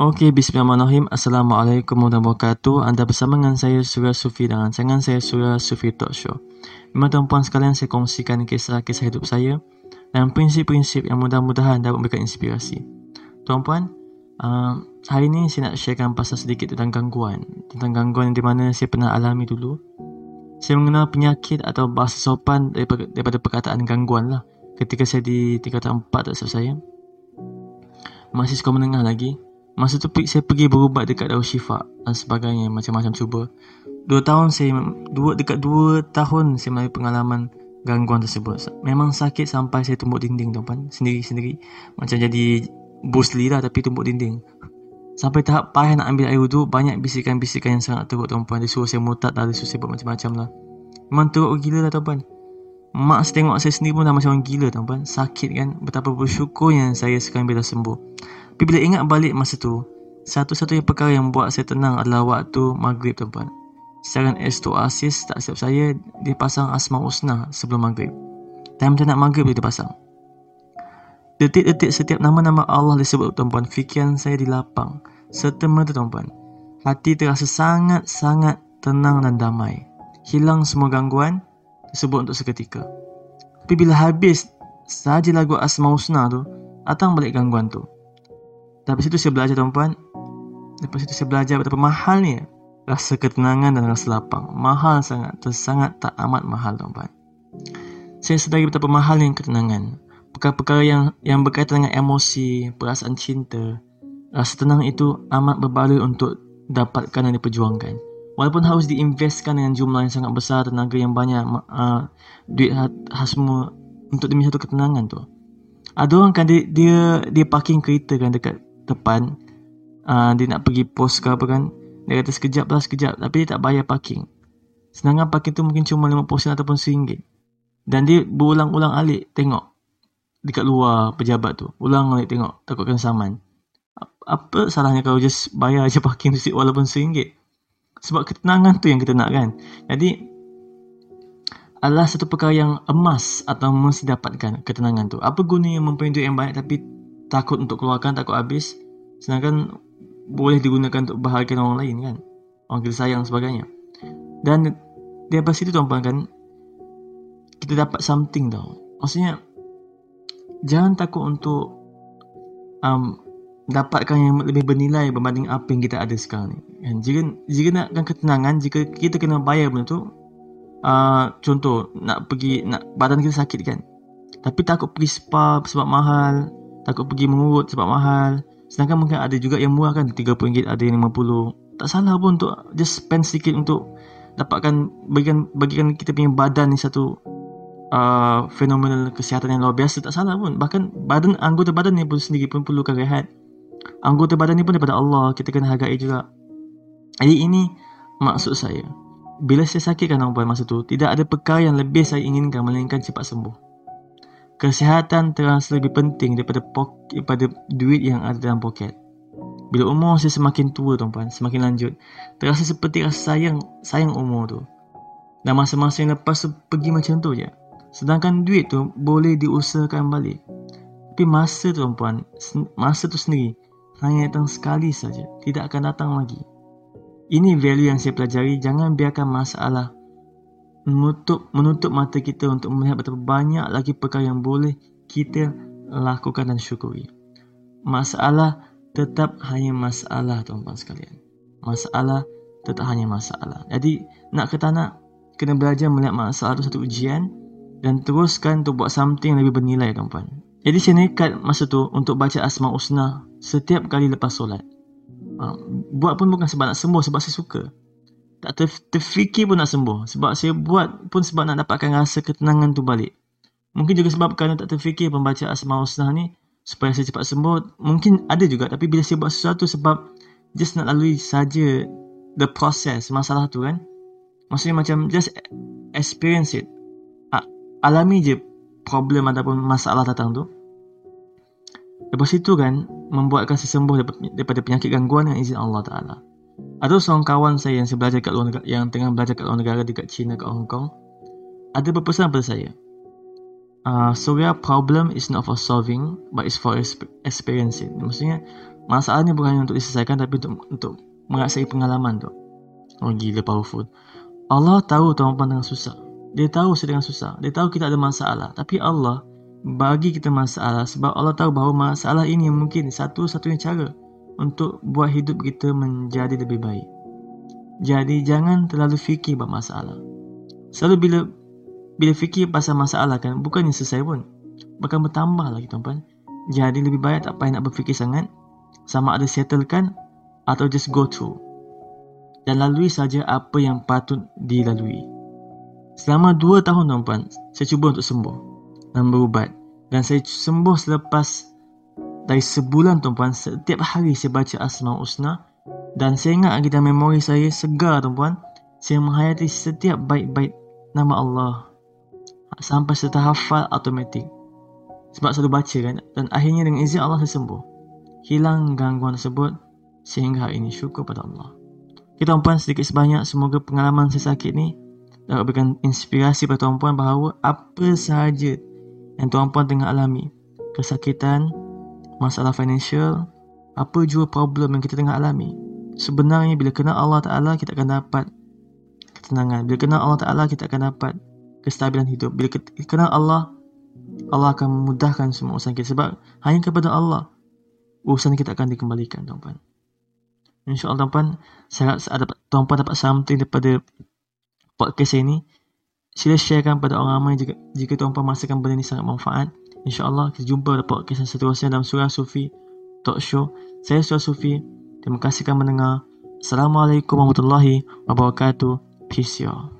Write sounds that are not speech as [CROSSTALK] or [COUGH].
Okey, bismillahirrahmanirrahim. Assalamualaikum warahmatullahi wabarakatuh. Anda bersama dengan saya Surya Sufi dengan rancangan saya Surya Sufi Talk Show. Memang tuan-puan sekalian saya kongsikan kisah-kisah hidup saya dan prinsip-prinsip yang mudah-mudahan dapat memberikan inspirasi. Tuan-puan, uh, hari ini saya nak sharekan pasal sedikit tentang gangguan. Tentang gangguan di mana saya pernah alami dulu. Saya mengenal penyakit atau bahasa sopan daripada, daripada perkataan gangguan lah. Ketika saya di tingkatan 4 tak saya. Masih sekolah menengah lagi. Masa tu saya pergi berubat dekat Darul Syifa dan sebagainya macam-macam cuba. Dua tahun saya dua dekat dua tahun saya melalui pengalaman gangguan tersebut. Memang sakit sampai saya tumbuk dinding tuan sendiri-sendiri. Macam jadi Lee lah tapi tumbuk dinding. Sampai tahap payah nak ambil air wuduk banyak bisikan-bisikan yang sangat teruk tuan-puan. Dia suruh saya mutat lah, dia suruh saya buat macam-macam lah. Memang teruk gila lah tuan-puan. Mak saya tengok saya sendiri pun dah macam orang gila tuan-puan. Sakit kan. Betapa bersyukurnya saya sekarang bila sembuh. Tapi bila ingat balik masa tu, satu-satunya perkara yang buat saya tenang adalah waktu maghrib tuan-puan. Sekarang S2 Asis tak siap saya, dia pasang Asma Usna sebelum maghrib. Time macam nak maghrib dia pasang. Detik-detik setiap nama-nama Allah disebut tuan-puan, fikiran saya dilapang. Serta merta tuan-puan. Hati terasa sangat-sangat tenang dan damai. Hilang semua gangguan, disebut untuk seketika. Tapi bila habis saja lagu Asma Usna tu, datang balik gangguan tu. Dari situ saya belajar tuan-puan. Lepas itu saya belajar betapa mahal ni Rasa ketenangan dan rasa lapang. Mahal sangat, sangat tak amat mahal tuan-puan. Saya sedari betapa mahal ni ketenangan. Perkara-perkara yang yang berkaitan dengan emosi, perasaan cinta Rasa tenang itu amat berbaloi untuk dapatkan dan diperjuangkan Walaupun harus diinvestkan dengan jumlah yang sangat besar Tenaga yang banyak uh, Duit khas semua Untuk demi satu ketenangan tu. Ada orang kan dia, dia dia parking kereta kan dekat depan. Uh, Dia nak pergi pos ke apa kan Dia kata sekejap lah sekejap. Tapi dia tak bayar parking. Sedangkan parking tu mungkin cuma 50 sen ataupun RM1 Dan dia berulang-ulang alik tengok Dekat luar pejabat tu. Ulang alik tengok takutkan saman. Apa salahnya kalau just bayar je [LAUGHS] parking tu walaupun RM1 Sebab ketenangan tu yang kita nak kan Jadi adalah satu perkara yang emas atau mesti dapatkan ketenangan tu. Apa guna yang mempunyai duit yang banyak tapi takut untuk keluarkan, takut habis. Sedangkan boleh digunakan untuk bahagian orang lain kan. Orang kita sayang sebagainya. Dan daripada situ tuan-tuan kan, kita dapat something tau. Maksudnya, jangan takut untuk um, dapatkan yang lebih bernilai berbanding apa yang kita ada sekarang ni. Kan? Jika, jika nakkan ketenangan, jika kita kena bayar benda tu, uh, contoh, nak pergi, nak badan kita sakit kan. Tapi takut pergi spa sebab mahal, takut pergi mengurut sebab mahal sedangkan mungkin ada juga yang murah kan RM30 ada yang RM50 tak salah pun untuk just spend sedikit untuk dapatkan bagikan bagikan kita punya badan ni satu uh, fenomenal kesihatan yang luar biasa tak salah pun bahkan badan anggota badan ni pun sendiri pun perlukan rehat anggota badan ni pun daripada Allah kita kena hargai juga jadi ini maksud saya bila saya sakit kan masa tu tidak ada perkara yang lebih saya inginkan melainkan cepat sembuh Kesihatan terasa lebih penting daripada poket, daripada duit yang ada dalam poket. Bila umur saya semakin tua tuan-tuan, semakin lanjut, terasa seperti rasa sayang sayang umur tu. Dan masa-masa yang lepas tu pergi macam tu je. Sedangkan duit tu boleh diusahakan balik. Tapi masa tu tuan-tuan, masa tu sendiri hanya datang sekali saja, tidak akan datang lagi. Ini value yang saya pelajari, jangan biarkan masalah menutup menutup mata kita untuk melihat betapa banyak lagi perkara yang boleh kita lakukan dan syukuri. Masalah tetap hanya masalah tuan-tuan sekalian. Masalah tetap hanya masalah. Jadi nak ke tak nak kena belajar melihat masalah itu satu ujian dan teruskan untuk buat something yang lebih bernilai tuan-tuan. Jadi saya nekat masa tu untuk baca Asma Usna setiap kali lepas solat. Ha, buat pun bukan sebab nak sembuh, sebab saya suka. Tak ter, terfikir pun nak sembuh. Sebab saya buat pun sebab nak dapatkan rasa ketenangan tu balik. Mungkin juga sebab kerana tak terfikir pembaca asma husna ni supaya saya cepat sembuh mungkin ada juga. Tapi bila saya buat sesuatu sebab just nak lalui saja the process masalah tu kan. Maksudnya macam just experience it. Alami je problem ataupun masalah datang tu lepas itu kan membuatkan saya sembuh daripada penyakit gangguan dengan izin Allah Ta'ala ada seorang kawan saya yang saya belajar kat luar negara, yang tengah belajar kat luar negara dekat China kat Hong Kong. Ada berpesan pada saya. Uh, so yeah, problem is not for solving but is for experiencing. Maksudnya Masalah ni bukan untuk diselesaikan tapi untuk untuk mengasai pengalaman tu. Oh gila powerful. Allah tahu tuan-tuan dengan susah. Dia tahu sedang susah. Dia tahu kita ada masalah. Tapi Allah bagi kita masalah sebab Allah tahu bahawa masalah ini mungkin satu-satunya cara untuk buat hidup kita menjadi lebih baik. Jadi jangan terlalu fikir buat masalah. Selalu bila bila fikir pasal masalah kan bukannya selesai pun. Bahkan bertambah lagi tuan-tuan. Jadi lebih baik tak payah nak berfikir sangat sama ada settlekan atau just go through dan lalui saja apa yang patut dilalui. Selama dua tahun tuan-puan, saya cuba untuk sembuh dan berubat. Dan saya sembuh selepas dari sebulan tuan-puan setiap hari saya baca Asmaul Husna. Dan saya ingat dalam memori saya segar tuan-puan saya menghayati setiap baik-baik nama Allah sampai serta hafal automatik. Sebab selalu baca kan? Dan akhirnya dengan izin Allah saya sembuh. Hilang gangguan tersebut sehingga hari ini syukur pada Allah. Kita tuan-puan sedikit sebanyak semoga pengalaman saya sakit ni dapat berikan inspirasi pada tuan-puan bahawa apa sahaja yang tuan-puan tengah alami kesakitan masalah financial apa jua problem yang kita tengah alami sebenarnya bila kenal Allah Ta'ala kita akan dapat ketenangan. Bila kenal Allah Ta'ala kita akan dapat kestabilan hidup. Bila kenal Allah Allah akan memudahkan semua urusan kita. Sebab hanya kepada Allah urusan kita akan dikembalikan tuan-tuan. InsyaAllah tuan-tuan, saya harap tuan-tuan dapat something daripada podcast ini. Sila sharekan pada orang ramai jika, jika tuan-tuan merasakan benda ini sangat manfaat. InsyaAllah kita jumpa pada podcast yang seterusnya dalam Surah Sufi Talk Show. Saya Surah Sufi. Terima kasih kerana mendengar. Assalamualaikum warahmatullahi wabarakatuh. Peace y'all.